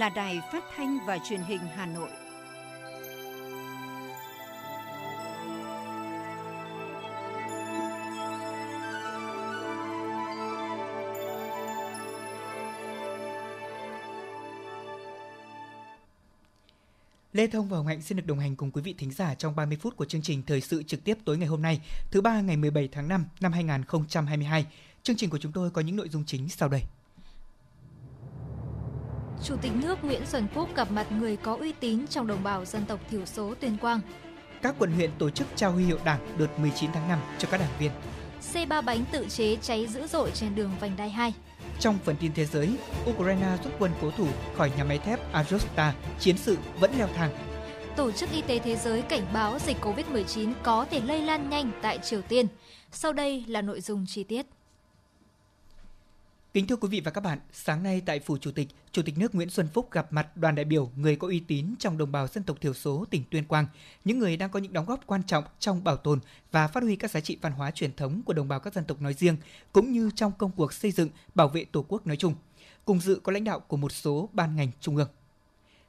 là Đài Phát thanh và Truyền hình Hà Nội. Lê Thông và Hồng Hạnh xin được đồng hành cùng quý vị thính giả trong 30 phút của chương trình Thời sự trực tiếp tối ngày hôm nay, thứ ba ngày 17 tháng 5 năm 2022. Chương trình của chúng tôi có những nội dung chính sau đây. Chủ tịch nước Nguyễn Xuân Phúc gặp mặt người có uy tín trong đồng bào dân tộc thiểu số Tuyên Quang. Các quận huyện tổ chức trao huy hiệu Đảng đợt 19 tháng 5 cho các đảng viên. Xe ba bánh tự chế cháy dữ dội trên đường vành đai 2. Trong phần tin thế giới, Ukraine rút quân cố thủ khỏi nhà máy thép Azovstal, chiến sự vẫn leo thang. Tổ chức Y tế Thế giới cảnh báo dịch COVID-19 có thể lây lan nhanh tại Triều Tiên. Sau đây là nội dung chi tiết. Kính thưa quý vị và các bạn, sáng nay tại Phủ Chủ tịch, Chủ tịch nước Nguyễn Xuân Phúc gặp mặt đoàn đại biểu người có uy tín trong đồng bào dân tộc thiểu số tỉnh Tuyên Quang, những người đang có những đóng góp quan trọng trong bảo tồn và phát huy các giá trị văn hóa truyền thống của đồng bào các dân tộc nói riêng, cũng như trong công cuộc xây dựng, bảo vệ Tổ quốc nói chung. Cùng dự có lãnh đạo của một số ban ngành trung ương.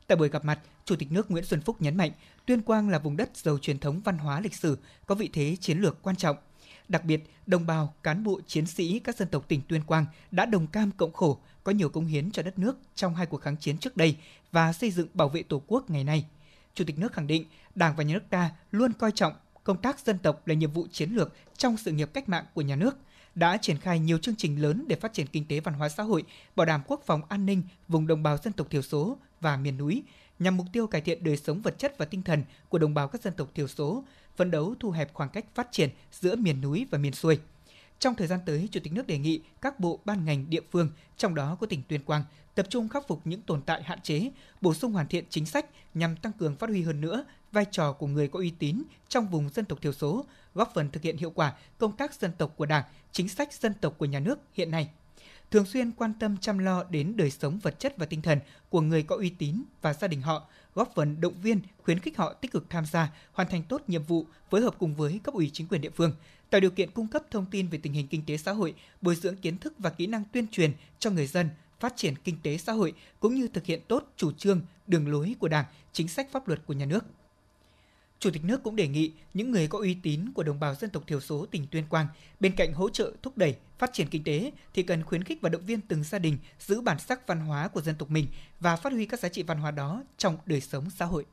Tại buổi gặp mặt, Chủ tịch nước Nguyễn Xuân Phúc nhấn mạnh, Tuyên Quang là vùng đất giàu truyền thống văn hóa lịch sử, có vị thế chiến lược quan trọng – Đặc biệt, đồng bào, cán bộ, chiến sĩ các dân tộc tỉnh Tuyên Quang đã đồng cam cộng khổ, có nhiều công hiến cho đất nước trong hai cuộc kháng chiến trước đây và xây dựng bảo vệ Tổ quốc ngày nay. Chủ tịch nước khẳng định, Đảng và Nhà nước ta luôn coi trọng công tác dân tộc là nhiệm vụ chiến lược trong sự nghiệp cách mạng của nhà nước, đã triển khai nhiều chương trình lớn để phát triển kinh tế văn hóa xã hội, bảo đảm quốc phòng an ninh vùng đồng bào dân tộc thiểu số và miền núi, nhằm mục tiêu cải thiện đời sống vật chất và tinh thần của đồng bào các dân tộc thiểu số, phấn đấu thu hẹp khoảng cách phát triển giữa miền núi và miền xuôi. Trong thời gian tới, Chủ tịch nước đề nghị các bộ ban ngành địa phương, trong đó có tỉnh Tuyên Quang, tập trung khắc phục những tồn tại hạn chế, bổ sung hoàn thiện chính sách nhằm tăng cường phát huy hơn nữa vai trò của người có uy tín trong vùng dân tộc thiểu số, góp phần thực hiện hiệu quả công tác dân tộc của Đảng, chính sách dân tộc của nhà nước hiện nay thường xuyên quan tâm chăm lo đến đời sống vật chất và tinh thần của người có uy tín và gia đình họ, góp phần động viên, khuyến khích họ tích cực tham gia, hoàn thành tốt nhiệm vụ, phối hợp cùng với cấp ủy chính quyền địa phương, tạo điều kiện cung cấp thông tin về tình hình kinh tế xã hội, bồi dưỡng kiến thức và kỹ năng tuyên truyền cho người dân, phát triển kinh tế xã hội cũng như thực hiện tốt chủ trương, đường lối của Đảng, chính sách pháp luật của nhà nước. Chủ tịch nước cũng đề nghị những người có uy tín của đồng bào dân tộc thiểu số tỉnh Tuyên Quang bên cạnh hỗ trợ thúc đẩy phát triển kinh tế thì cần khuyến khích và động viên từng gia đình giữ bản sắc văn hóa của dân tộc mình và phát huy các giá trị văn hóa đó trong đời sống xã hội.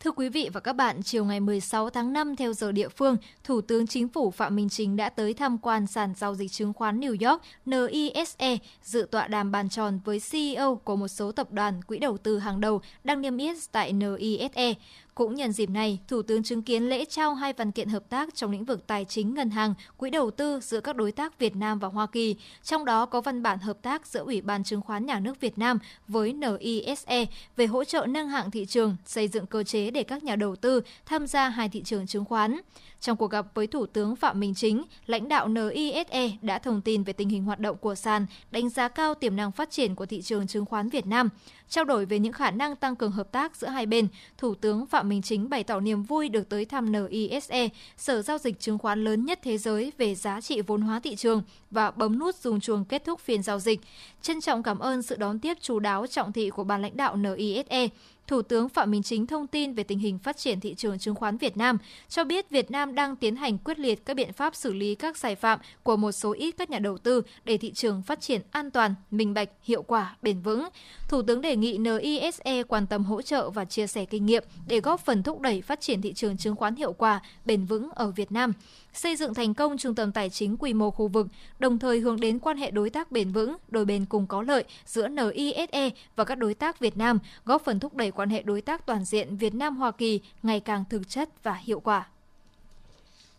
Thưa quý vị và các bạn, chiều ngày 16 tháng 5 theo giờ địa phương, Thủ tướng Chính phủ Phạm Minh Chính đã tới tham quan sàn giao dịch chứng khoán New York NISE, dự tọa đàm bàn tròn với CEO của một số tập đoàn quỹ đầu tư hàng đầu đang niêm yết tại NISE. Cũng nhân dịp này, Thủ tướng chứng kiến lễ trao hai văn kiện hợp tác trong lĩnh vực tài chính ngân hàng, quỹ đầu tư giữa các đối tác Việt Nam và Hoa Kỳ. Trong đó có văn bản hợp tác giữa Ủy ban Chứng khoán Nhà nước Việt Nam với NISE về hỗ trợ nâng hạng thị trường, xây dựng cơ chế để các nhà đầu tư tham gia hai thị trường chứng khoán. Trong cuộc gặp với Thủ tướng Phạm Minh Chính, lãnh đạo NISE đã thông tin về tình hình hoạt động của sàn, đánh giá cao tiềm năng phát triển của thị trường chứng khoán Việt Nam. Trao đổi về những khả năng tăng cường hợp tác giữa hai bên, Thủ tướng Phạm Minh Chính bày tỏ niềm vui được tới thăm NISE, sở giao dịch chứng khoán lớn nhất thế giới về giá trị vốn hóa thị trường và bấm nút dùng chuông kết thúc phiên giao dịch. Trân trọng cảm ơn sự đón tiếp chú đáo trọng thị của ban lãnh đạo NISE. Thủ tướng Phạm Minh Chính thông tin về tình hình phát triển thị trường chứng khoán Việt Nam, cho biết Việt Nam đang tiến hành quyết liệt các biện pháp xử lý các sai phạm của một số ít các nhà đầu tư để thị trường phát triển an toàn, minh bạch, hiệu quả, bền vững. Thủ tướng đề nghị NISE quan tâm hỗ trợ và chia sẻ kinh nghiệm để góp phần thúc đẩy phát triển thị trường chứng khoán hiệu quả, bền vững ở Việt Nam xây dựng thành công trung tâm tài chính quy mô khu vực, đồng thời hướng đến quan hệ đối tác bền vững, đôi bên cùng có lợi giữa NISE và các đối tác Việt Nam, góp phần thúc đẩy quan hệ đối tác toàn diện Việt Nam Hoa Kỳ ngày càng thực chất và hiệu quả.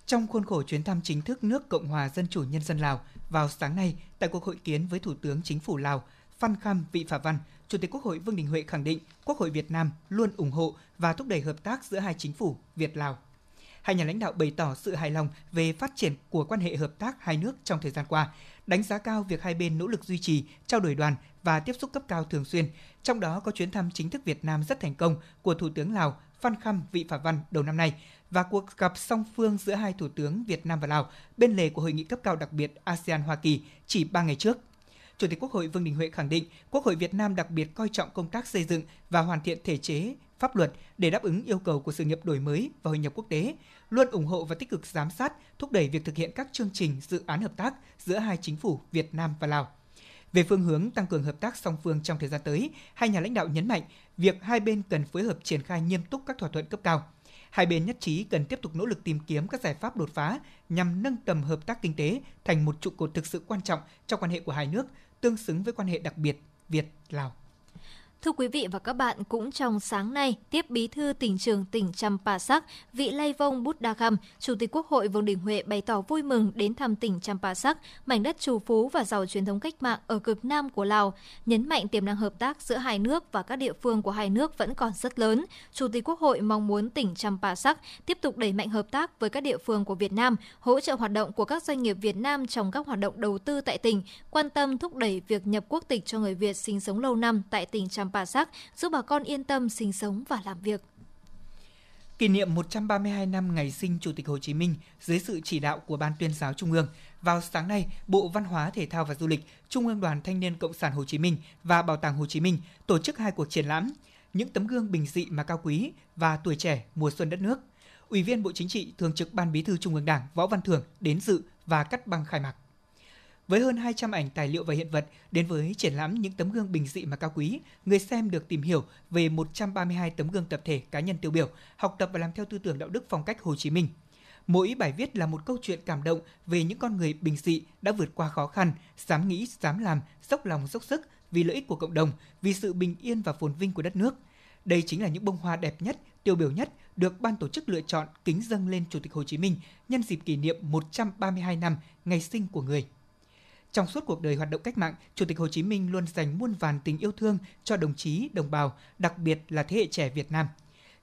Trong khuôn khổ chuyến thăm chính thức nước Cộng hòa Dân chủ Nhân dân Lào vào sáng nay tại cuộc hội kiến với Thủ tướng Chính phủ Lào Phan Kham Vị Phả Văn, Chủ tịch Quốc hội Vương Đình Huệ khẳng định Quốc hội Việt Nam luôn ủng hộ và thúc đẩy hợp tác giữa hai chính phủ Việt Lào hai nhà lãnh đạo bày tỏ sự hài lòng về phát triển của quan hệ hợp tác hai nước trong thời gian qua, đánh giá cao việc hai bên nỗ lực duy trì, trao đổi đoàn và tiếp xúc cấp cao thường xuyên, trong đó có chuyến thăm chính thức Việt Nam rất thành công của Thủ tướng Lào Phan Khăm Vị Phả Văn đầu năm nay và cuộc gặp song phương giữa hai thủ tướng Việt Nam và Lào bên lề của hội nghị cấp cao đặc biệt ASEAN Hoa Kỳ chỉ 3 ngày trước. Chủ tịch Quốc hội Vương Đình Huệ khẳng định Quốc hội Việt Nam đặc biệt coi trọng công tác xây dựng và hoàn thiện thể chế, pháp luật để đáp ứng yêu cầu của sự nghiệp đổi mới và hội nhập quốc tế, luôn ủng hộ và tích cực giám sát, thúc đẩy việc thực hiện các chương trình, dự án hợp tác giữa hai chính phủ Việt Nam và Lào. Về phương hướng tăng cường hợp tác song phương trong thời gian tới, hai nhà lãnh đạo nhấn mạnh việc hai bên cần phối hợp triển khai nghiêm túc các thỏa thuận cấp cao. Hai bên nhất trí cần tiếp tục nỗ lực tìm kiếm các giải pháp đột phá nhằm nâng tầm hợp tác kinh tế thành một trụ cột thực sự quan trọng trong quan hệ của hai nước, tương xứng với quan hệ đặc biệt Việt-Lào. Thưa quý vị và các bạn, cũng trong sáng nay, tiếp bí thư tỉnh trường tỉnh Champasak, vị Lay Vong Khăm Chủ tịch Quốc hội Vương Đình Huệ bày tỏ vui mừng đến thăm tỉnh Champasak, mảnh đất trù phú và giàu truyền thống cách mạng ở cực Nam của Lào, nhấn mạnh tiềm năng hợp tác giữa hai nước và các địa phương của hai nước vẫn còn rất lớn. Chủ tịch Quốc hội mong muốn tỉnh Champasak tiếp tục đẩy mạnh hợp tác với các địa phương của Việt Nam, hỗ trợ hoạt động của các doanh nghiệp Việt Nam trong các hoạt động đầu tư tại tỉnh, quan tâm thúc đẩy việc nhập quốc tịch cho người Việt sinh sống lâu năm tại tỉnh Nam Bà Sắc, giúp bà con yên tâm sinh sống và làm việc. Kỷ niệm 132 năm ngày sinh Chủ tịch Hồ Chí Minh dưới sự chỉ đạo của Ban tuyên giáo Trung ương, vào sáng nay, Bộ Văn hóa, Thể thao và Du lịch, Trung ương Đoàn Thanh niên Cộng sản Hồ Chí Minh và Bảo tàng Hồ Chí Minh tổ chức hai cuộc triển lãm Những tấm gương bình dị mà cao quý và tuổi trẻ mùa xuân đất nước. Ủy viên Bộ Chính trị, Thường trực Ban Bí thư Trung ương Đảng Võ Văn Thưởng đến dự và cắt băng khai mạc. Với hơn 200 ảnh tài liệu và hiện vật đến với triển lãm những tấm gương bình dị mà cao quý, người xem được tìm hiểu về 132 tấm gương tập thể cá nhân tiêu biểu, học tập và làm theo tư tưởng đạo đức phong cách Hồ Chí Minh. Mỗi bài viết là một câu chuyện cảm động về những con người bình dị đã vượt qua khó khăn, dám nghĩ, dám làm, dốc lòng dốc sức vì lợi ích của cộng đồng, vì sự bình yên và phồn vinh của đất nước. Đây chính là những bông hoa đẹp nhất, tiêu biểu nhất được ban tổ chức lựa chọn kính dâng lên Chủ tịch Hồ Chí Minh nhân dịp kỷ niệm 132 năm ngày sinh của người. Trong suốt cuộc đời hoạt động cách mạng, Chủ tịch Hồ Chí Minh luôn dành muôn vàn tình yêu thương cho đồng chí, đồng bào, đặc biệt là thế hệ trẻ Việt Nam.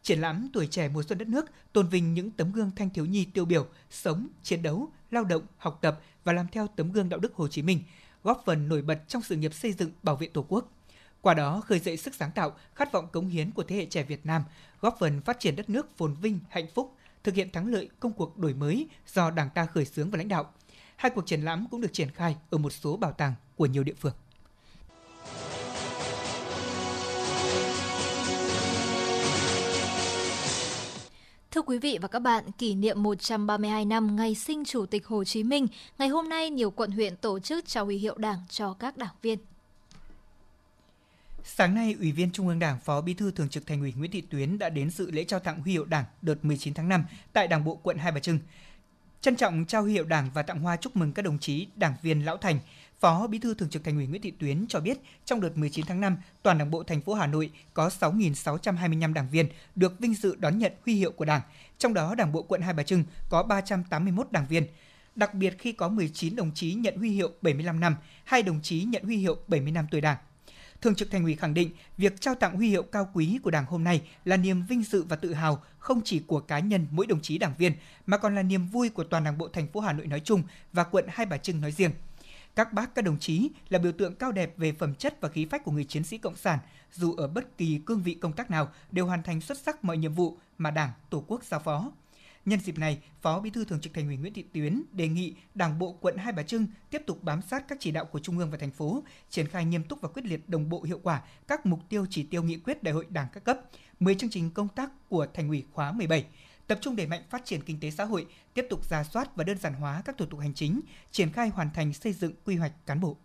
Triển lãm Tuổi trẻ mùa xuân đất nước tôn vinh những tấm gương thanh thiếu nhi tiêu biểu, sống, chiến đấu, lao động, học tập và làm theo tấm gương đạo đức Hồ Chí Minh, góp phần nổi bật trong sự nghiệp xây dựng bảo vệ Tổ quốc. Qua đó khơi dậy sức sáng tạo, khát vọng cống hiến của thế hệ trẻ Việt Nam, góp phần phát triển đất nước phồn vinh, hạnh phúc, thực hiện thắng lợi công cuộc đổi mới do Đảng ta khởi xướng và lãnh đạo – Hai cuộc triển lãm cũng được triển khai ở một số bảo tàng của nhiều địa phương. Thưa quý vị và các bạn, kỷ niệm 132 năm ngày sinh Chủ tịch Hồ Chí Minh, ngày hôm nay nhiều quận huyện tổ chức trao huy hiệu Đảng cho các đảng viên. Sáng nay, Ủy viên Trung ương Đảng, Phó Bí thư Thường trực Thành ủy Nguyễn Thị Tuyến đã đến dự lễ trao tặng huy hiệu Đảng đợt 19 tháng 5 tại Đảng bộ quận Hai Bà Trưng. Trân trọng trao huy hiệu Đảng và tặng hoa chúc mừng các đồng chí đảng viên lão thành. Phó Bí thư Thường trực Thành ủy Nguyễn Thị Tuyến cho biết, trong đợt 19 tháng 5, toàn Đảng bộ thành phố Hà Nội có 6.625 đảng viên được vinh dự đón nhận huy hiệu của Đảng, trong đó Đảng bộ quận Hai Bà Trưng có 381 đảng viên. Đặc biệt khi có 19 đồng chí nhận huy hiệu 75 năm, hai đồng chí nhận huy hiệu 70 năm tuổi Đảng. Thường trực Thành ủy khẳng định, việc trao tặng huy hiệu cao quý của Đảng hôm nay là niềm vinh dự và tự hào không chỉ của cá nhân mỗi đồng chí đảng viên mà còn là niềm vui của toàn Đảng bộ thành phố Hà Nội nói chung và quận Hai Bà Trưng nói riêng. Các bác các đồng chí là biểu tượng cao đẹp về phẩm chất và khí phách của người chiến sĩ cộng sản, dù ở bất kỳ cương vị công tác nào đều hoàn thành xuất sắc mọi nhiệm vụ mà Đảng, Tổ quốc giao phó. Nhân dịp này, Phó Bí thư Thường trực Thành ủy Nguyễn Thị Tuyến đề nghị Đảng bộ quận Hai Bà Trưng tiếp tục bám sát các chỉ đạo của Trung ương và thành phố, triển khai nghiêm túc và quyết liệt đồng bộ hiệu quả các mục tiêu chỉ tiêu nghị quyết Đại hội Đảng các cấp, 10 chương trình công tác của Thành ủy khóa 17, tập trung đẩy mạnh phát triển kinh tế xã hội, tiếp tục ra soát và đơn giản hóa các thủ tục hành chính, triển khai hoàn thành xây dựng quy hoạch cán bộ.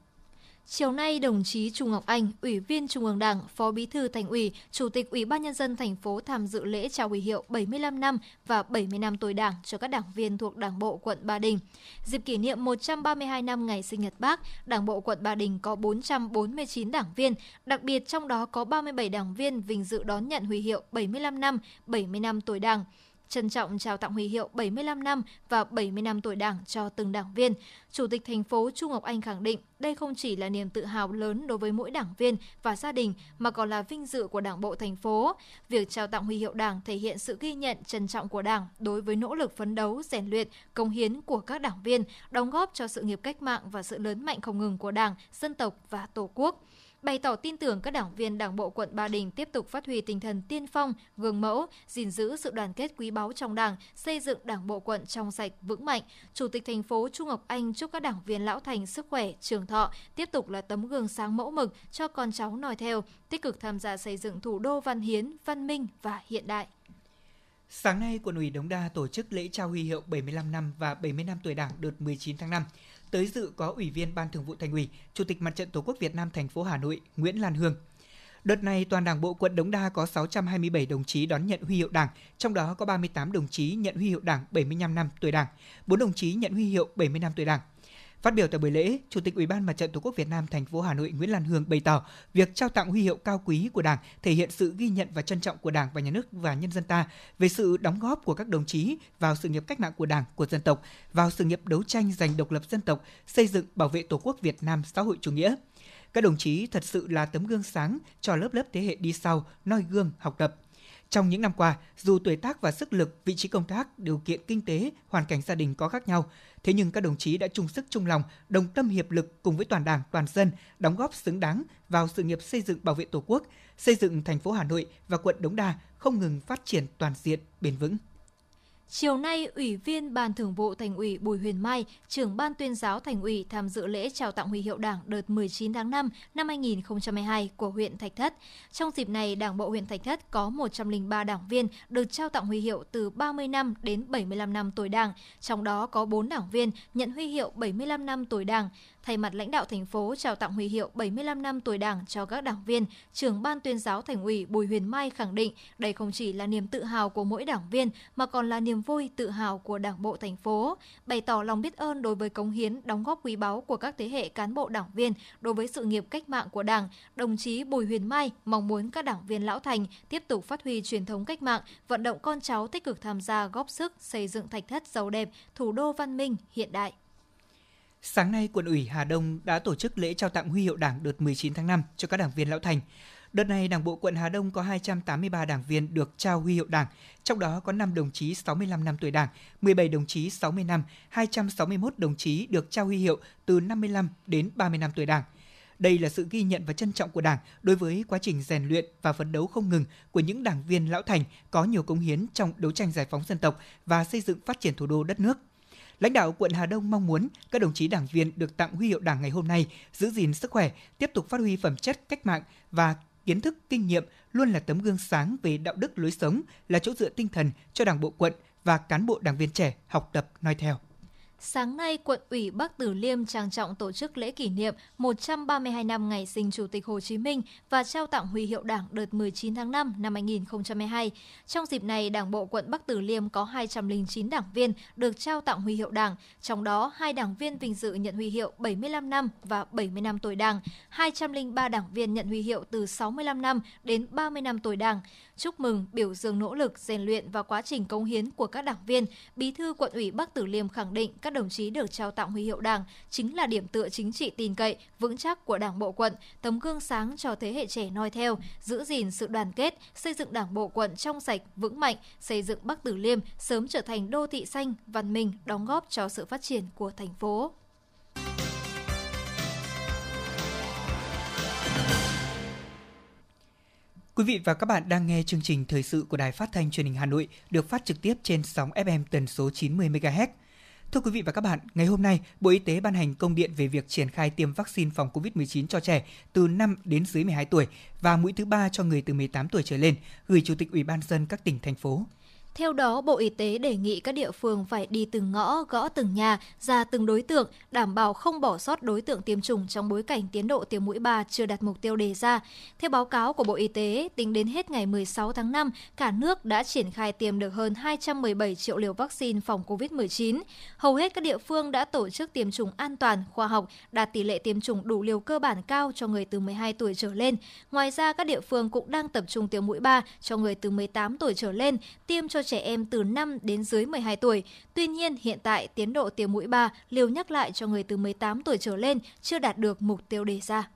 Chiều nay, đồng chí Trung Ngọc Anh, Ủy viên Trung ương Đảng, Phó Bí thư Thành ủy, Chủ tịch Ủy ban nhân dân thành phố tham dự lễ trao huy hiệu 75 năm và 70 năm tuổi Đảng cho các đảng viên thuộc Đảng bộ quận Ba Đình. Dịp kỷ niệm 132 năm ngày sinh nhật Bác, Đảng bộ quận Ba Đình có 449 đảng viên, đặc biệt trong đó có 37 đảng viên vinh dự đón nhận huy hiệu 75 năm, 70 năm tuổi Đảng trân trọng trao tặng huy hiệu 75 năm và 70 năm tuổi Đảng cho từng đảng viên. Chủ tịch thành phố chu Ngọc Anh khẳng định đây không chỉ là niềm tự hào lớn đối với mỗi đảng viên và gia đình mà còn là vinh dự của Đảng bộ thành phố. Việc trao tặng huy hiệu Đảng thể hiện sự ghi nhận trân trọng của Đảng đối với nỗ lực phấn đấu, rèn luyện, công hiến của các đảng viên, đóng góp cho sự nghiệp cách mạng và sự lớn mạnh không ngừng của Đảng, dân tộc và Tổ quốc bày tỏ tin tưởng các đảng viên Đảng bộ quận Ba Đình tiếp tục phát huy tinh thần tiên phong, gương mẫu, gìn giữ sự đoàn kết quý báu trong Đảng, xây dựng Đảng bộ quận trong sạch vững mạnh. Chủ tịch thành phố Trung Ngọc Anh chúc các đảng viên lão thành sức khỏe, trường thọ, tiếp tục là tấm gương sáng mẫu mực cho con cháu noi theo, tích cực tham gia xây dựng thủ đô văn hiến, văn minh và hiện đại. Sáng nay, quận ủy Đống Đa tổ chức lễ trao huy hiệu 75 năm và 70 năm tuổi Đảng đợt 19 tháng 5. Tới dự có Ủy viên Ban Thường vụ Thành ủy, Chủ tịch Mặt trận Tổ quốc Việt Nam thành phố Hà Nội Nguyễn Lan Hương. Đợt này, toàn Đảng bộ quận Đống Đa có 627 đồng chí đón nhận huy hiệu Đảng, trong đó có 38 đồng chí nhận huy hiệu Đảng 75 năm tuổi Đảng, 4 đồng chí nhận huy hiệu 70 năm tuổi Đảng. Phát biểu tại buổi lễ, Chủ tịch Ủy ban Mặt trận Tổ quốc Việt Nam thành phố Hà Nội Nguyễn Lan Hương bày tỏ việc trao tặng huy hiệu cao quý của Đảng thể hiện sự ghi nhận và trân trọng của Đảng và Nhà nước và nhân dân ta về sự đóng góp của các đồng chí vào sự nghiệp cách mạng của Đảng, của dân tộc, vào sự nghiệp đấu tranh giành độc lập dân tộc, xây dựng bảo vệ Tổ quốc Việt Nam xã hội chủ nghĩa. Các đồng chí thật sự là tấm gương sáng cho lớp lớp thế hệ đi sau noi gương học tập. Trong những năm qua, dù tuổi tác và sức lực, vị trí công tác, điều kiện kinh tế, hoàn cảnh gia đình có khác nhau, thế nhưng các đồng chí đã chung sức chung lòng, đồng tâm hiệp lực cùng với toàn Đảng, toàn dân đóng góp xứng đáng vào sự nghiệp xây dựng bảo vệ Tổ quốc, xây dựng thành phố Hà Nội và quận Đống Đa không ngừng phát triển toàn diện, bền vững. Chiều nay, Ủy viên Ban Thường vụ Thành ủy Bùi Huyền Mai, trưởng Ban tuyên giáo Thành ủy tham dự lễ trao tặng huy hiệu Đảng đợt 19 tháng 5 năm 2022 của huyện Thạch Thất. Trong dịp này, Đảng bộ huyện Thạch Thất có 103 đảng viên được trao tặng huy hiệu từ 30 năm đến 75 năm tuổi Đảng, trong đó có 4 đảng viên nhận huy hiệu 75 năm tuổi Đảng thay mặt lãnh đạo thành phố trao tặng huy hiệu 75 năm tuổi Đảng cho các đảng viên, trưởng ban tuyên giáo thành ủy Bùi Huyền Mai khẳng định đây không chỉ là niềm tự hào của mỗi đảng viên mà còn là niềm vui tự hào của Đảng bộ thành phố, bày tỏ lòng biết ơn đối với cống hiến, đóng góp quý báu của các thế hệ cán bộ đảng viên đối với sự nghiệp cách mạng của Đảng. Đồng chí Bùi Huyền Mai mong muốn các đảng viên lão thành tiếp tục phát huy truyền thống cách mạng, vận động con cháu tích cực tham gia góp sức xây dựng thạch thất giàu đẹp, thủ đô văn minh hiện đại. Sáng nay, quận ủy Hà Đông đã tổ chức lễ trao tặng huy hiệu Đảng đợt 19 tháng 5 cho các đảng viên lão thành. Đợt này, Đảng bộ quận Hà Đông có 283 đảng viên được trao huy hiệu Đảng, trong đó có 5 đồng chí 65 năm tuổi Đảng, 17 đồng chí 60 năm, 261 đồng chí được trao huy hiệu từ 55 đến 30 năm tuổi Đảng. Đây là sự ghi nhận và trân trọng của Đảng đối với quá trình rèn luyện và phấn đấu không ngừng của những đảng viên lão thành có nhiều cống hiến trong đấu tranh giải phóng dân tộc và xây dựng phát triển thủ đô đất nước. Lãnh đạo quận Hà Đông mong muốn các đồng chí đảng viên được tặng huy hiệu Đảng ngày hôm nay giữ gìn sức khỏe, tiếp tục phát huy phẩm chất cách mạng và kiến thức kinh nghiệm luôn là tấm gương sáng về đạo đức lối sống, là chỗ dựa tinh thần cho Đảng bộ quận và cán bộ đảng viên trẻ học tập noi theo. Sáng nay, quận ủy Bắc Từ Liêm trang trọng tổ chức lễ kỷ niệm 132 năm ngày sinh Chủ tịch Hồ Chí Minh và trao tặng huy hiệu Đảng đợt 19 tháng 5 năm 2022. Trong dịp này, Đảng bộ quận Bắc Từ Liêm có 209 đảng viên được trao tặng huy hiệu Đảng, trong đó hai đảng viên vinh dự nhận huy hiệu 75 năm và 70 năm tuổi Đảng, 203 đảng viên nhận huy hiệu từ 65 năm đến 30 năm tuổi Đảng chúc mừng, biểu dương nỗ lực, rèn luyện và quá trình công hiến của các đảng viên, Bí thư quận ủy Bắc Từ Liêm khẳng định các đồng chí được trao tặng huy hiệu Đảng chính là điểm tựa chính trị tin cậy, vững chắc của Đảng bộ quận, tấm gương sáng cho thế hệ trẻ noi theo, giữ gìn sự đoàn kết, xây dựng Đảng bộ quận trong sạch, vững mạnh, xây dựng Bắc Từ Liêm sớm trở thành đô thị xanh, văn minh, đóng góp cho sự phát triển của thành phố. Quý vị và các bạn đang nghe chương trình thời sự của Đài Phát thanh Truyền hình Hà Nội được phát trực tiếp trên sóng FM tần số 90 MHz. Thưa quý vị và các bạn, ngày hôm nay, Bộ Y tế ban hành công điện về việc triển khai tiêm vaccine phòng COVID-19 cho trẻ từ 5 đến dưới 12 tuổi và mũi thứ ba cho người từ 18 tuổi trở lên, gửi Chủ tịch Ủy ban dân các tỉnh thành phố. Theo đó, Bộ Y tế đề nghị các địa phương phải đi từng ngõ, gõ từng nhà, ra từng đối tượng, đảm bảo không bỏ sót đối tượng tiêm chủng trong bối cảnh tiến độ tiêm mũi 3 chưa đạt mục tiêu đề ra. Theo báo cáo của Bộ Y tế, tính đến hết ngày 16 tháng 5, cả nước đã triển khai tiêm được hơn 217 triệu liều vaccine phòng COVID-19. Hầu hết các địa phương đã tổ chức tiêm chủng an toàn, khoa học, đạt tỷ lệ tiêm chủng đủ liều cơ bản cao cho người từ 12 tuổi trở lên. Ngoài ra, các địa phương cũng đang tập trung tiêm mũi 3 cho người từ 18 tuổi trở lên, tiêm cho trẻ em từ 5 đến dưới 12 tuổi. Tuy nhiên, hiện tại tiến độ tiêm mũi 3 liều nhắc lại cho người từ 18 tuổi trở lên chưa đạt được mục tiêu đề ra.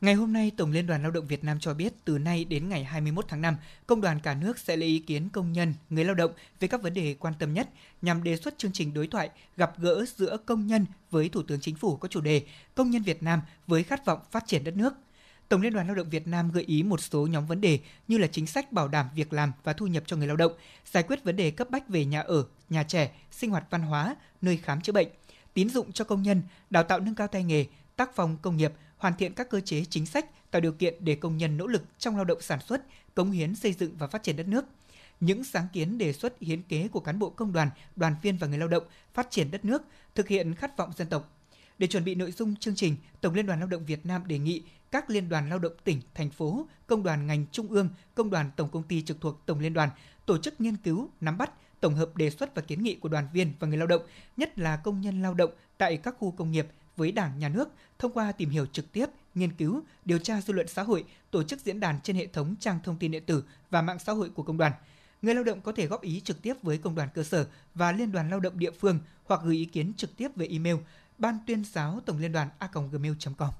Ngày hôm nay, Tổng Liên đoàn Lao động Việt Nam cho biết từ nay đến ngày 21 tháng 5, công đoàn cả nước sẽ lấy ý kiến công nhân, người lao động về các vấn đề quan tâm nhất nhằm đề xuất chương trình đối thoại gặp gỡ giữa công nhân với Thủ tướng Chính phủ có chủ đề Công nhân Việt Nam với khát vọng phát triển đất nước – Tổng Liên đoàn Lao động Việt Nam gợi ý một số nhóm vấn đề như là chính sách bảo đảm việc làm và thu nhập cho người lao động, giải quyết vấn đề cấp bách về nhà ở, nhà trẻ, sinh hoạt văn hóa, nơi khám chữa bệnh, tín dụng cho công nhân, đào tạo nâng cao tay nghề, tác phong công nghiệp, hoàn thiện các cơ chế chính sách tạo điều kiện để công nhân nỗ lực trong lao động sản xuất, cống hiến xây dựng và phát triển đất nước. Những sáng kiến đề xuất hiến kế của cán bộ công đoàn, đoàn viên và người lao động phát triển đất nước, thực hiện khát vọng dân tộc. Để chuẩn bị nội dung chương trình, Tổng Liên đoàn Lao động Việt Nam đề nghị các liên đoàn lao động tỉnh, thành phố, công đoàn ngành trung ương, công đoàn tổng công ty trực thuộc Tổng Liên đoàn tổ chức nghiên cứu, nắm bắt, tổng hợp đề xuất và kiến nghị của đoàn viên và người lao động, nhất là công nhân lao động tại các khu công nghiệp với Đảng, Nhà nước thông qua tìm hiểu trực tiếp, nghiên cứu, điều tra dư luận xã hội, tổ chức diễn đàn trên hệ thống trang thông tin điện tử và mạng xã hội của công đoàn. Người lao động có thể góp ý trực tiếp với công đoàn cơ sở và liên đoàn lao động địa phương hoặc gửi ý kiến trực tiếp về email ban tuyên giáo tổng liên đoàn a.gmail.com.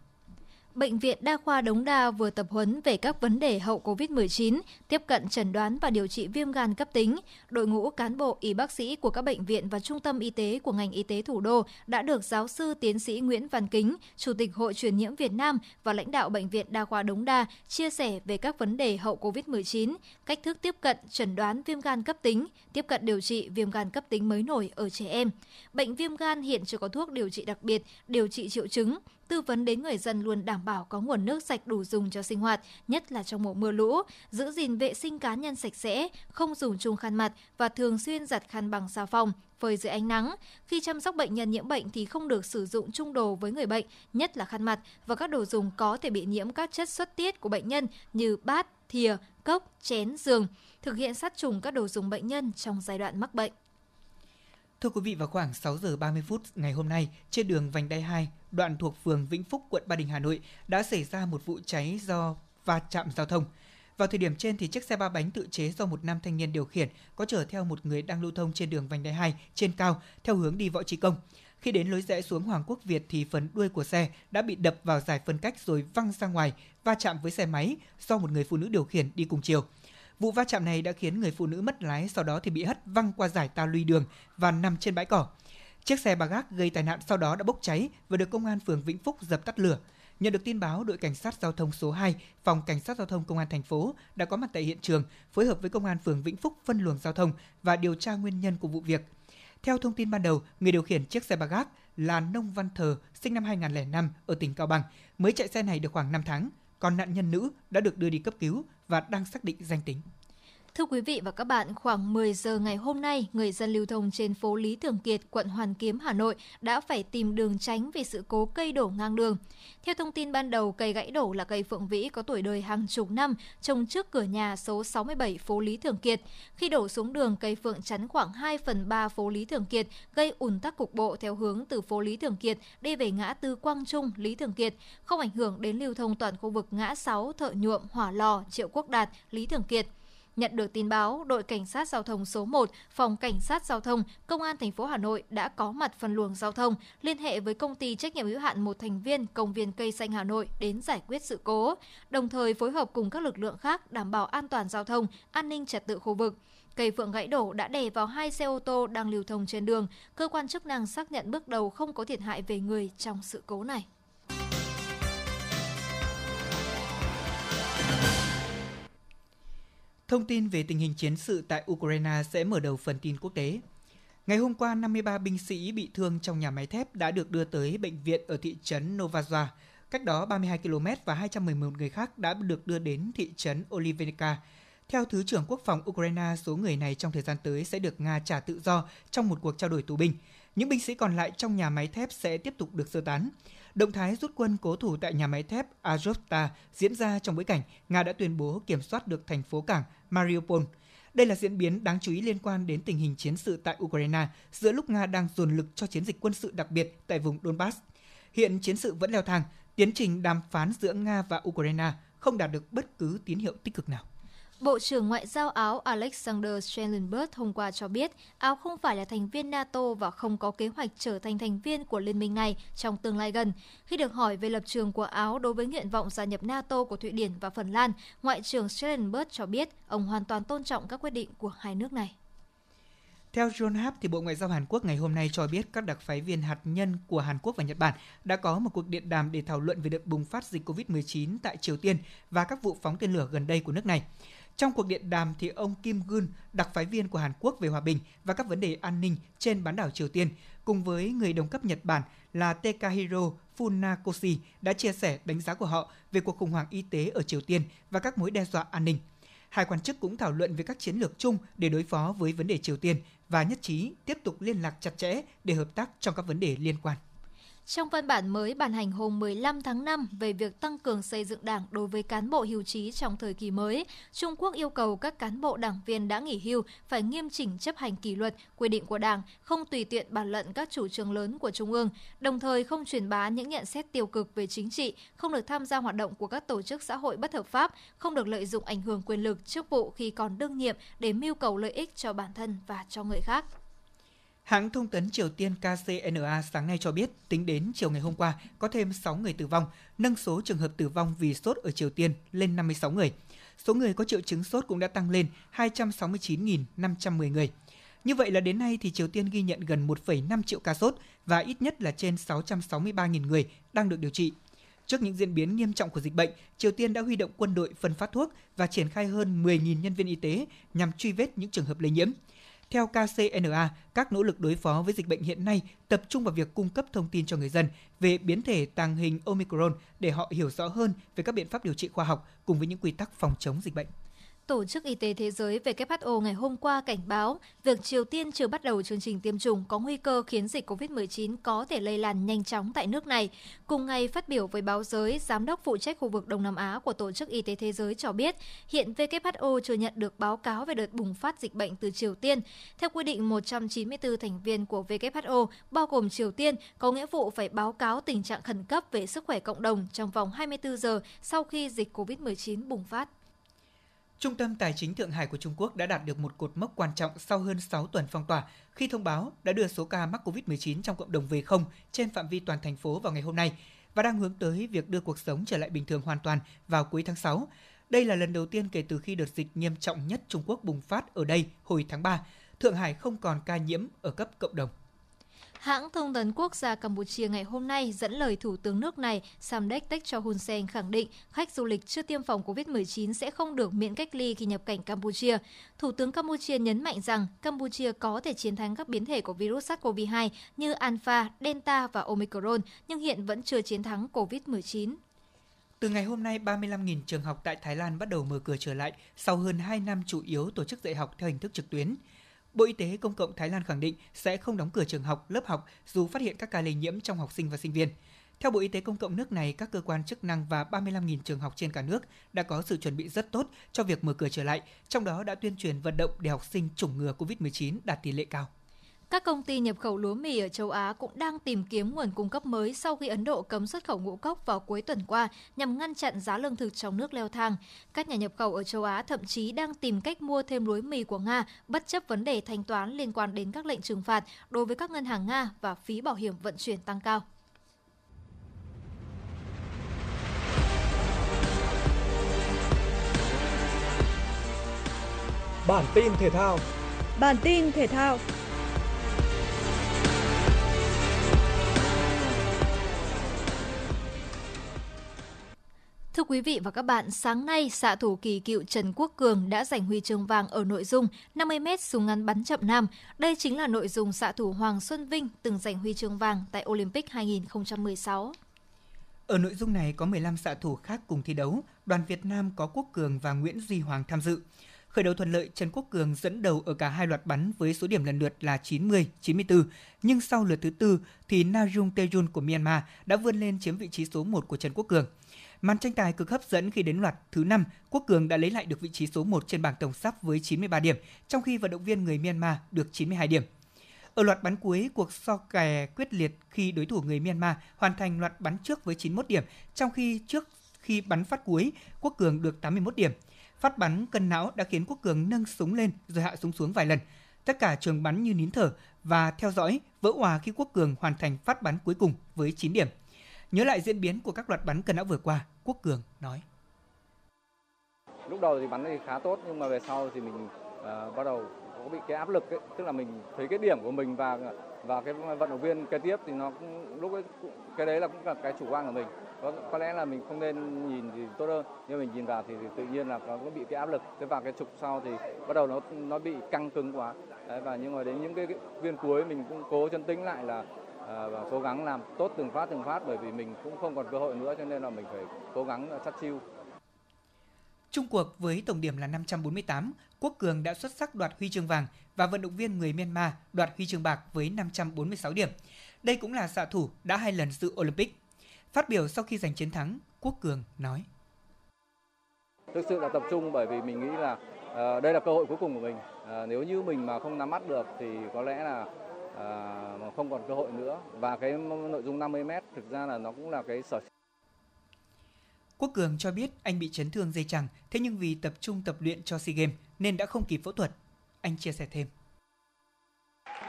Bệnh viện Đa khoa Đống Đa vừa tập huấn về các vấn đề hậu COVID-19, tiếp cận chẩn đoán và điều trị viêm gan cấp tính. Đội ngũ cán bộ y bác sĩ của các bệnh viện và trung tâm y tế của ngành y tế thủ đô đã được giáo sư tiến sĩ Nguyễn Văn Kính, Chủ tịch Hội truyền nhiễm Việt Nam và lãnh đạo Bệnh viện Đa khoa Đống Đa chia sẻ về các vấn đề hậu COVID-19, cách thức tiếp cận chẩn đoán viêm gan cấp tính, tiếp cận điều trị viêm gan cấp tính mới nổi ở trẻ em. Bệnh viêm gan hiện chưa có thuốc điều trị đặc biệt, điều trị triệu chứng, tư vấn đến người dân luôn đảm bảo có nguồn nước sạch đủ dùng cho sinh hoạt, nhất là trong mùa mưa lũ, giữ gìn vệ sinh cá nhân sạch sẽ, không dùng chung khăn mặt và thường xuyên giặt khăn bằng xà phòng, phơi dưới ánh nắng. Khi chăm sóc bệnh nhân nhiễm bệnh thì không được sử dụng chung đồ với người bệnh, nhất là khăn mặt và các đồ dùng có thể bị nhiễm các chất xuất tiết của bệnh nhân như bát, thìa, cốc, chén, giường. Thực hiện sát trùng các đồ dùng bệnh nhân trong giai đoạn mắc bệnh. Thưa quý vị, vào khoảng 6 giờ 30 phút ngày hôm nay, trên đường vành đai 2, đoạn thuộc phường Vĩnh Phúc, quận Ba Đình, Hà Nội đã xảy ra một vụ cháy do va chạm giao thông. Vào thời điểm trên thì chiếc xe ba bánh tự chế do một nam thanh niên điều khiển có chở theo một người đang lưu thông trên đường vành đai 2 trên cao theo hướng đi Võ Trí Công. Khi đến lối rẽ xuống Hoàng Quốc Việt thì phần đuôi của xe đã bị đập vào giải phân cách rồi văng ra ngoài, va chạm với xe máy do một người phụ nữ điều khiển đi cùng chiều. Vụ va chạm này đã khiến người phụ nữ mất lái, sau đó thì bị hất văng qua giải ta luy đường và nằm trên bãi cỏ. Chiếc xe ba gác gây tai nạn sau đó đã bốc cháy và được công an phường Vĩnh Phúc dập tắt lửa. Nhận được tin báo, đội cảnh sát giao thông số 2, phòng cảnh sát giao thông công an thành phố đã có mặt tại hiện trường, phối hợp với công an phường Vĩnh Phúc phân luồng giao thông và điều tra nguyên nhân của vụ việc. Theo thông tin ban đầu, người điều khiển chiếc xe ba gác là Nông Văn Thờ, sinh năm 2005 ở tỉnh Cao Bằng, mới chạy xe này được khoảng 5 tháng, còn nạn nhân nữ đã được đưa đi cấp cứu và đang xác định danh tính. Thưa quý vị và các bạn, khoảng 10 giờ ngày hôm nay, người dân lưu thông trên phố Lý Thường Kiệt, quận Hoàn Kiếm, Hà Nội đã phải tìm đường tránh vì sự cố cây đổ ngang đường. Theo thông tin ban đầu, cây gãy đổ là cây phượng vĩ có tuổi đời hàng chục năm, trồng trước cửa nhà số 67 phố Lý Thường Kiệt. Khi đổ xuống đường, cây phượng chắn khoảng 2 phần 3 phố Lý Thường Kiệt, gây ùn tắc cục bộ theo hướng từ phố Lý Thường Kiệt đi về ngã tư Quang Trung, Lý Thường Kiệt, không ảnh hưởng đến lưu thông toàn khu vực ngã 6, Thợ Nhuộm, Hỏa Lò, Triệu Quốc Đạt, Lý Thường Kiệt. Nhận được tin báo, đội cảnh sát giao thông số 1, phòng cảnh sát giao thông, công an thành phố Hà Nội đã có mặt phân luồng giao thông, liên hệ với công ty trách nhiệm hữu hạn một thành viên công viên cây xanh Hà Nội đến giải quyết sự cố, đồng thời phối hợp cùng các lực lượng khác đảm bảo an toàn giao thông, an ninh trật tự khu vực. Cây phượng gãy đổ đã đè vào hai xe ô tô đang lưu thông trên đường. Cơ quan chức năng xác nhận bước đầu không có thiệt hại về người trong sự cố này. Thông tin về tình hình chiến sự tại Ukraine sẽ mở đầu phần tin quốc tế. Ngày hôm qua, 53 binh sĩ bị thương trong nhà máy thép đã được đưa tới bệnh viện ở thị trấn Novazwa. Cách đó 32 km và 211 người khác đã được đưa đến thị trấn Olivenka. Theo Thứ trưởng Quốc phòng Ukraine, số người này trong thời gian tới sẽ được Nga trả tự do trong một cuộc trao đổi tù binh. Những binh sĩ còn lại trong nhà máy thép sẽ tiếp tục được sơ tán. Động thái rút quân cố thủ tại nhà máy thép Azovstal diễn ra trong bối cảnh Nga đã tuyên bố kiểm soát được thành phố cảng Mariupol. Đây là diễn biến đáng chú ý liên quan đến tình hình chiến sự tại Ukraine giữa lúc Nga đang dồn lực cho chiến dịch quân sự đặc biệt tại vùng Donbass. Hiện chiến sự vẫn leo thang, tiến trình đàm phán giữa Nga và Ukraine không đạt được bất cứ tín hiệu tích cực nào. Bộ trưởng Ngoại giao Áo Alexander Schellenberg hôm qua cho biết Áo không phải là thành viên NATO và không có kế hoạch trở thành thành viên của liên minh này trong tương lai gần. Khi được hỏi về lập trường của Áo đối với nguyện vọng gia nhập NATO của Thụy Điển và Phần Lan, Ngoại trưởng Schellenberg cho biết ông hoàn toàn tôn trọng các quyết định của hai nước này. Theo John Hap, thì Bộ Ngoại giao Hàn Quốc ngày hôm nay cho biết các đặc phái viên hạt nhân của Hàn Quốc và Nhật Bản đã có một cuộc điện đàm để thảo luận về đợt bùng phát dịch COVID-19 tại Triều Tiên và các vụ phóng tên lửa gần đây của nước này. Trong cuộc điện đàm thì ông Kim Gun, đặc phái viên của Hàn Quốc về hòa bình và các vấn đề an ninh trên bán đảo Triều Tiên, cùng với người đồng cấp Nhật Bản là Takahiro Funakoshi đã chia sẻ đánh giá của họ về cuộc khủng hoảng y tế ở Triều Tiên và các mối đe dọa an ninh. Hai quan chức cũng thảo luận về các chiến lược chung để đối phó với vấn đề Triều Tiên và nhất trí tiếp tục liên lạc chặt chẽ để hợp tác trong các vấn đề liên quan. Trong văn bản mới ban hành hôm 15 tháng 5 về việc tăng cường xây dựng đảng đối với cán bộ hưu trí trong thời kỳ mới, Trung Quốc yêu cầu các cán bộ đảng viên đã nghỉ hưu phải nghiêm chỉnh chấp hành kỷ luật, quy định của đảng, không tùy tiện bàn luận các chủ trương lớn của Trung ương, đồng thời không truyền bá những nhận xét tiêu cực về chính trị, không được tham gia hoạt động của các tổ chức xã hội bất hợp pháp, không được lợi dụng ảnh hưởng quyền lực, chức vụ khi còn đương nhiệm để mưu cầu lợi ích cho bản thân và cho người khác. Hãng thông tấn Triều Tiên KCNA sáng nay cho biết, tính đến chiều ngày hôm qua, có thêm 6 người tử vong, nâng số trường hợp tử vong vì sốt ở Triều Tiên lên 56 người. Số người có triệu chứng sốt cũng đã tăng lên 269.510 người. Như vậy là đến nay thì Triều Tiên ghi nhận gần 1,5 triệu ca sốt và ít nhất là trên 663.000 người đang được điều trị. Trước những diễn biến nghiêm trọng của dịch bệnh, Triều Tiên đã huy động quân đội phân phát thuốc và triển khai hơn 10.000 nhân viên y tế nhằm truy vết những trường hợp lây nhiễm. Theo KCNA, các nỗ lực đối phó với dịch bệnh hiện nay tập trung vào việc cung cấp thông tin cho người dân về biến thể tàng hình Omicron để họ hiểu rõ hơn về các biện pháp điều trị khoa học cùng với những quy tắc phòng chống dịch bệnh. Tổ chức Y tế Thế giới WHO ngày hôm qua cảnh báo việc Triều Tiên chưa bắt đầu chương trình tiêm chủng có nguy cơ khiến dịch COVID-19 có thể lây lan nhanh chóng tại nước này. Cùng ngày phát biểu với báo giới, Giám đốc phụ trách khu vực Đông Nam Á của Tổ chức Y tế Thế giới cho biết hiện WHO chưa nhận được báo cáo về đợt bùng phát dịch bệnh từ Triều Tiên. Theo quy định, 194 thành viên của WHO, bao gồm Triều Tiên, có nghĩa vụ phải báo cáo tình trạng khẩn cấp về sức khỏe cộng đồng trong vòng 24 giờ sau khi dịch COVID-19 bùng phát. Trung tâm Tài chính Thượng Hải của Trung Quốc đã đạt được một cột mốc quan trọng sau hơn 6 tuần phong tỏa khi thông báo đã đưa số ca mắc COVID-19 trong cộng đồng về không trên phạm vi toàn thành phố vào ngày hôm nay và đang hướng tới việc đưa cuộc sống trở lại bình thường hoàn toàn vào cuối tháng 6. Đây là lần đầu tiên kể từ khi đợt dịch nghiêm trọng nhất Trung Quốc bùng phát ở đây hồi tháng 3. Thượng Hải không còn ca nhiễm ở cấp cộng đồng. Hãng thông tấn quốc gia Campuchia ngày hôm nay dẫn lời Thủ tướng nước này Samdech Techo Hun Sen khẳng định khách du lịch chưa tiêm phòng COVID-19 sẽ không được miễn cách ly khi nhập cảnh Campuchia. Thủ tướng Campuchia nhấn mạnh rằng Campuchia có thể chiến thắng các biến thể của virus SARS-CoV-2 như Alpha, Delta và Omicron, nhưng hiện vẫn chưa chiến thắng COVID-19. Từ ngày hôm nay, 35.000 trường học tại Thái Lan bắt đầu mở cửa trở lại sau hơn 2 năm chủ yếu tổ chức dạy học theo hình thức trực tuyến. Bộ Y tế Công cộng Thái Lan khẳng định sẽ không đóng cửa trường học, lớp học dù phát hiện các ca lây nhiễm trong học sinh và sinh viên. Theo Bộ Y tế Công cộng nước này, các cơ quan chức năng và 35.000 trường học trên cả nước đã có sự chuẩn bị rất tốt cho việc mở cửa trở lại, trong đó đã tuyên truyền vận động để học sinh chủng ngừa COVID-19 đạt tỷ lệ cao. Các công ty nhập khẩu lúa mì ở châu Á cũng đang tìm kiếm nguồn cung cấp mới sau khi Ấn Độ cấm xuất khẩu ngũ cốc vào cuối tuần qua nhằm ngăn chặn giá lương thực trong nước leo thang. Các nhà nhập khẩu ở châu Á thậm chí đang tìm cách mua thêm lúa mì của Nga bất chấp vấn đề thanh toán liên quan đến các lệnh trừng phạt đối với các ngân hàng Nga và phí bảo hiểm vận chuyển tăng cao. Bản tin thể thao Bản tin thể thao Thưa quý vị và các bạn, sáng nay, xạ thủ kỳ cựu Trần Quốc Cường đã giành huy chương vàng ở nội dung 50m súng ngắn bắn chậm nam. Đây chính là nội dung xạ thủ Hoàng Xuân Vinh từng giành huy chương vàng tại Olympic 2016. Ở nội dung này có 15 xạ thủ khác cùng thi đấu, đoàn Việt Nam có Quốc Cường và Nguyễn Duy Hoàng tham dự. Khởi đầu thuận lợi, Trần Quốc Cường dẫn đầu ở cả hai loạt bắn với số điểm lần lượt là 90, 94, nhưng sau lượt thứ tư thì Najung Tejun của Myanmar đã vươn lên chiếm vị trí số 1 của Trần Quốc Cường. Màn tranh tài cực hấp dẫn khi đến loạt thứ 5, Quốc Cường đã lấy lại được vị trí số 1 trên bảng tổng sắp với 93 điểm, trong khi vận động viên người Myanmar được 92 điểm. Ở loạt bắn cuối, cuộc so kè quyết liệt khi đối thủ người Myanmar hoàn thành loạt bắn trước với 91 điểm, trong khi trước khi bắn phát cuối, Quốc Cường được 81 điểm. Phát bắn cân não đã khiến Quốc Cường nâng súng lên rồi hạ súng xuống vài lần. Tất cả trường bắn như nín thở và theo dõi vỡ hòa khi Quốc Cường hoàn thành phát bắn cuối cùng với 9 điểm. Nhớ lại diễn biến của các loạt bắn cân não vừa qua, Quốc Cường nói. Lúc đầu thì bắn thì khá tốt nhưng mà về sau thì mình uh, bắt đầu có bị cái áp lực ấy, tức là mình thấy cái điểm của mình và và cái vận động viên kế tiếp thì nó cũng lúc ấy cái đấy là cũng là cái chủ quan của mình có, có lẽ là mình không nên nhìn thì tốt hơn nhưng mình nhìn vào thì, thì tự nhiên là nó có bị cái áp lực thế vào cái trục sau thì bắt đầu nó nó bị căng cứng quá đấy, và nhưng mà đến những cái, cái viên cuối mình cũng cố chân tĩnh lại là à, và cố gắng làm tốt từng phát từng phát bởi vì mình cũng không còn cơ hội nữa cho nên là mình phải cố gắng chắc chiêu Trung cuộc với tổng điểm là 548, Quốc Cường đã xuất sắc đoạt huy chương vàng và vận động viên người Myanmar đoạt huy chương bạc với 546 điểm. Đây cũng là xạ thủ đã hai lần dự Olympic. Phát biểu sau khi giành chiến thắng, Quốc Cường nói: Thực sự là tập trung bởi vì mình nghĩ là uh, đây là cơ hội cuối cùng của mình. Uh, nếu như mình mà không nắm bắt được thì có lẽ là uh, không còn cơ hội nữa. Và cái nội dung 50 m thực ra là nó cũng là cái sở Quốc Cường cho biết anh bị chấn thương dây chằng, thế nhưng vì tập trung tập luyện cho SEA Games nên đã không kịp phẫu thuật. Anh chia sẻ thêm.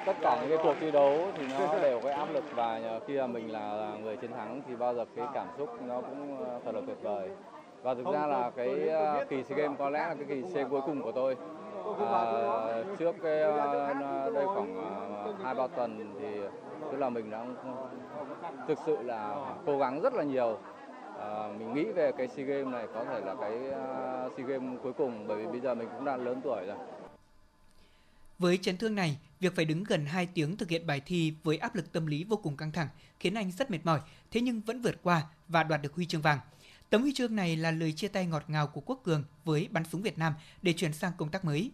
Tất cả những cái cuộc thi đấu thì nó đều có áp lực và khi mà mình là người chiến thắng thì bao giờ cái cảm xúc nó cũng ờ, thật là tuyệt vời. Và thực ra là cái ờ, kỳ SEA Games có lẽ là cái kỳ SEA cuối cùng của tôi. À, trước cái đây khoảng hai ba tuần thì tức là mình đã thực sự là cố gắng rất là nhiều à, mình nghĩ về cái SEA Games này có thể là cái SEA Games cuối cùng bởi vì bây giờ mình cũng đã lớn tuổi rồi. Với chấn thương này, việc phải đứng gần 2 tiếng thực hiện bài thi với áp lực tâm lý vô cùng căng thẳng khiến anh rất mệt mỏi, thế nhưng vẫn vượt qua và đoạt được huy chương vàng. Tấm huy chương này là lời chia tay ngọt ngào của Quốc Cường với bắn súng Việt Nam để chuyển sang công tác mới.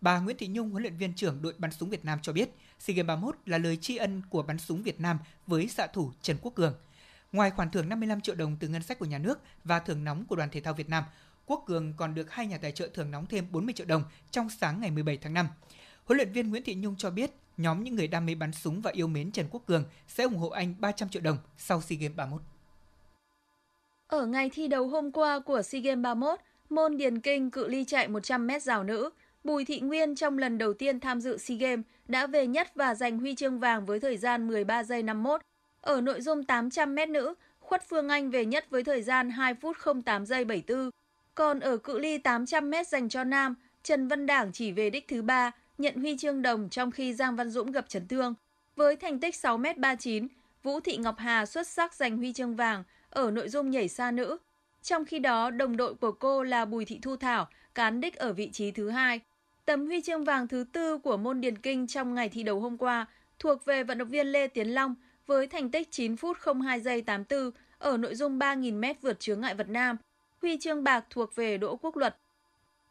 Bà Nguyễn Thị Nhung, huấn luyện viên trưởng đội bắn súng Việt Nam cho biết, SEA Games 31 là lời tri ân của bắn súng Việt Nam với xạ thủ Trần Quốc Cường – Ngoài khoản thưởng 55 triệu đồng từ ngân sách của nhà nước và thưởng nóng của Đoàn Thể thao Việt Nam, Quốc Cường còn được hai nhà tài trợ thưởng nóng thêm 40 triệu đồng trong sáng ngày 17 tháng 5. Huấn luyện viên Nguyễn Thị Nhung cho biết, nhóm những người đam mê bắn súng và yêu mến Trần Quốc Cường sẽ ủng hộ anh 300 triệu đồng sau SEA Games 31. Ở ngày thi đấu hôm qua của SEA Games 31, môn điền kinh cự ly chạy 100m rào nữ, Bùi Thị Nguyên trong lần đầu tiên tham dự SEA Games đã về nhất và giành huy chương vàng với thời gian 13 giây 51 ở nội dung 800m nữ, Khuất Phương Anh về nhất với thời gian 2 phút 08 giây 74. Còn ở cự ly 800m dành cho nam, Trần Văn Đảng chỉ về đích thứ 3 nhận huy chương đồng trong khi Giang Văn Dũng gặp chấn thương. Với thành tích 6m39, Vũ Thị Ngọc Hà xuất sắc giành huy chương vàng ở nội dung nhảy xa nữ. Trong khi đó, đồng đội của cô là Bùi Thị Thu Thảo cán đích ở vị trí thứ hai. Tấm huy chương vàng thứ tư của môn điền kinh trong ngày thi đấu hôm qua thuộc về vận động viên Lê Tiến Long – với thành tích 9 phút 02 giây 84 ở nội dung 3.000m vượt chướng ngại vật nam. Huy chương bạc thuộc về Đỗ Quốc Luật.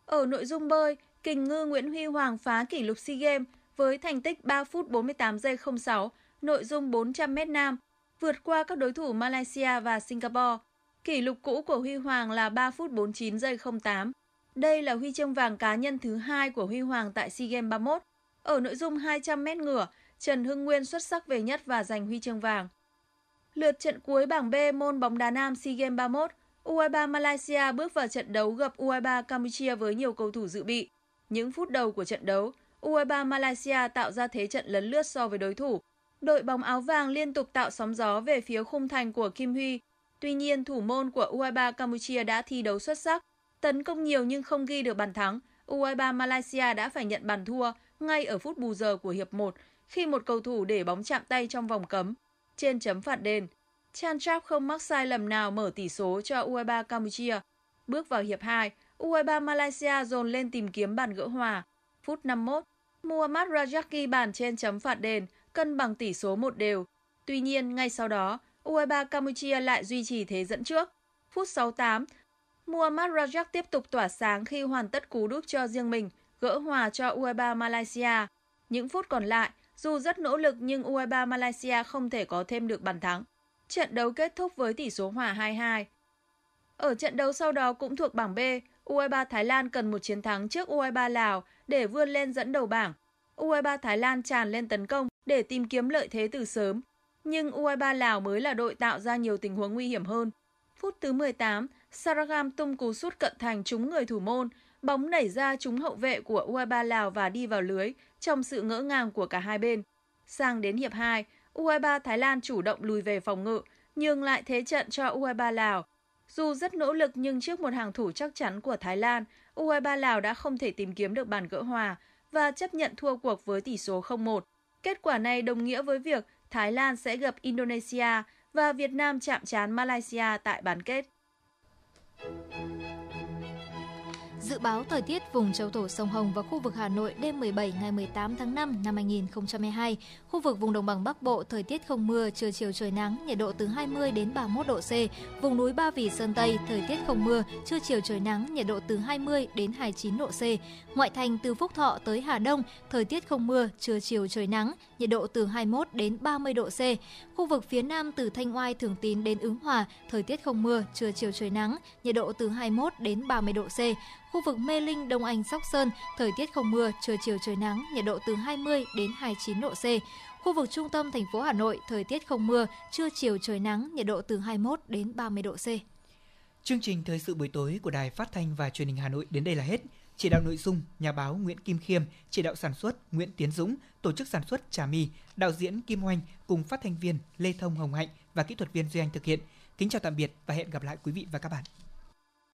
Ở nội dung bơi, kình ngư Nguyễn Huy Hoàng phá kỷ lục SEA Games với thành tích 3 phút 48 giây 06, nội dung 400m nam, vượt qua các đối thủ Malaysia và Singapore. Kỷ lục cũ của Huy Hoàng là 3 phút 49 giây 08. Đây là huy chương vàng cá nhân thứ hai của Huy Hoàng tại SEA Games 31. Ở nội dung 200m ngửa, Trần Hưng Nguyên xuất sắc về nhất và giành huy chương vàng. Lượt trận cuối bảng B môn bóng đá nam SEA Games 31, U23 Malaysia bước vào trận đấu gặp U23 Campuchia với nhiều cầu thủ dự bị. Những phút đầu của trận đấu, U23 Malaysia tạo ra thế trận lấn lướt so với đối thủ. Đội bóng áo vàng liên tục tạo sóng gió về phía khung thành của Kim Huy. Tuy nhiên, thủ môn của U23 Campuchia đã thi đấu xuất sắc, tấn công nhiều nhưng không ghi được bàn thắng. U23 Malaysia đã phải nhận bàn thua ngay ở phút bù giờ của hiệp 1 khi một cầu thủ để bóng chạm tay trong vòng cấm. Trên chấm phạt đền, Chan Chap không mắc sai lầm nào mở tỷ số cho U23 Campuchia. Bước vào hiệp 2, U23 Malaysia dồn lên tìm kiếm bàn gỡ hòa. Phút 51, Muhammad Rajaki bàn trên chấm phạt đền, cân bằng tỷ số một đều. Tuy nhiên, ngay sau đó, U23 Campuchia lại duy trì thế dẫn trước. Phút 68, Muhammad Rajak tiếp tục tỏa sáng khi hoàn tất cú đúp cho riêng mình, gỡ hòa cho U23 Malaysia. Những phút còn lại, dù rất nỗ lực nhưng U23 Malaysia không thể có thêm được bàn thắng. Trận đấu kết thúc với tỷ số hòa 2-2. Ở trận đấu sau đó cũng thuộc bảng B, U23 Thái Lan cần một chiến thắng trước U23 Lào để vươn lên dẫn đầu bảng. U23 Thái Lan tràn lên tấn công để tìm kiếm lợi thế từ sớm, nhưng U23 Lào mới là đội tạo ra nhiều tình huống nguy hiểm hơn. Phút thứ 18, Saragam tung cú sút cận thành trúng người thủ môn, bóng nảy ra trúng hậu vệ của U23 Lào và đi vào lưới, trong sự ngỡ ngàng của cả hai bên. Sang đến hiệp 2, U23 Thái Lan chủ động lùi về phòng ngự, nhưng lại thế trận cho U23 Lào. Dù rất nỗ lực nhưng trước một hàng thủ chắc chắn của Thái Lan, U23 Lào đã không thể tìm kiếm được bàn gỡ hòa và chấp nhận thua cuộc với tỷ số 0-1. Kết quả này đồng nghĩa với việc Thái Lan sẽ gặp Indonesia và Việt Nam chạm trán Malaysia tại bán kết. Dự báo thời tiết vùng châu thổ sông Hồng và khu vực Hà Nội đêm 17 ngày 18 tháng 5 năm 2022. Khu vực vùng đồng bằng Bắc Bộ thời tiết không mưa, trưa chiều trời nắng, nhiệt độ từ 20 đến 31 độ C. Vùng núi Ba Vì Sơn Tây thời tiết không mưa, trưa chiều trời nắng, nhiệt độ từ 20 đến 29 độ C. Ngoại thành từ Phúc Thọ tới Hà Đông thời tiết không mưa, trưa chiều trời nắng, nhiệt độ từ 21 đến 30 độ C. Khu vực phía Nam từ Thanh Oai, Thường Tín đến Ứng Hòa thời tiết không mưa, trưa chiều trời nắng, nhiệt độ từ 21 đến 30 độ C. Khu vực Mê Linh, Đông Anh, Sóc Sơn, thời tiết không mưa, trưa chiều trời nắng, nhiệt độ từ 20 đến 29 độ C. Khu vực trung tâm thành phố Hà Nội, thời tiết không mưa, trưa chiều trời nắng, nhiệt độ từ 21 đến 30 độ C. Chương trình thời sự buổi tối của Đài Phát thanh và Truyền hình Hà Nội đến đây là hết. Chỉ đạo nội dung nhà báo Nguyễn Kim Khiêm, chỉ đạo sản xuất Nguyễn Tiến Dũng, tổ chức sản xuất Trà My, đạo diễn Kim Oanh cùng phát thanh viên Lê Thông Hồng Hạnh và kỹ thuật viên Duy Anh thực hiện. Kính chào tạm biệt và hẹn gặp lại quý vị và các bạn.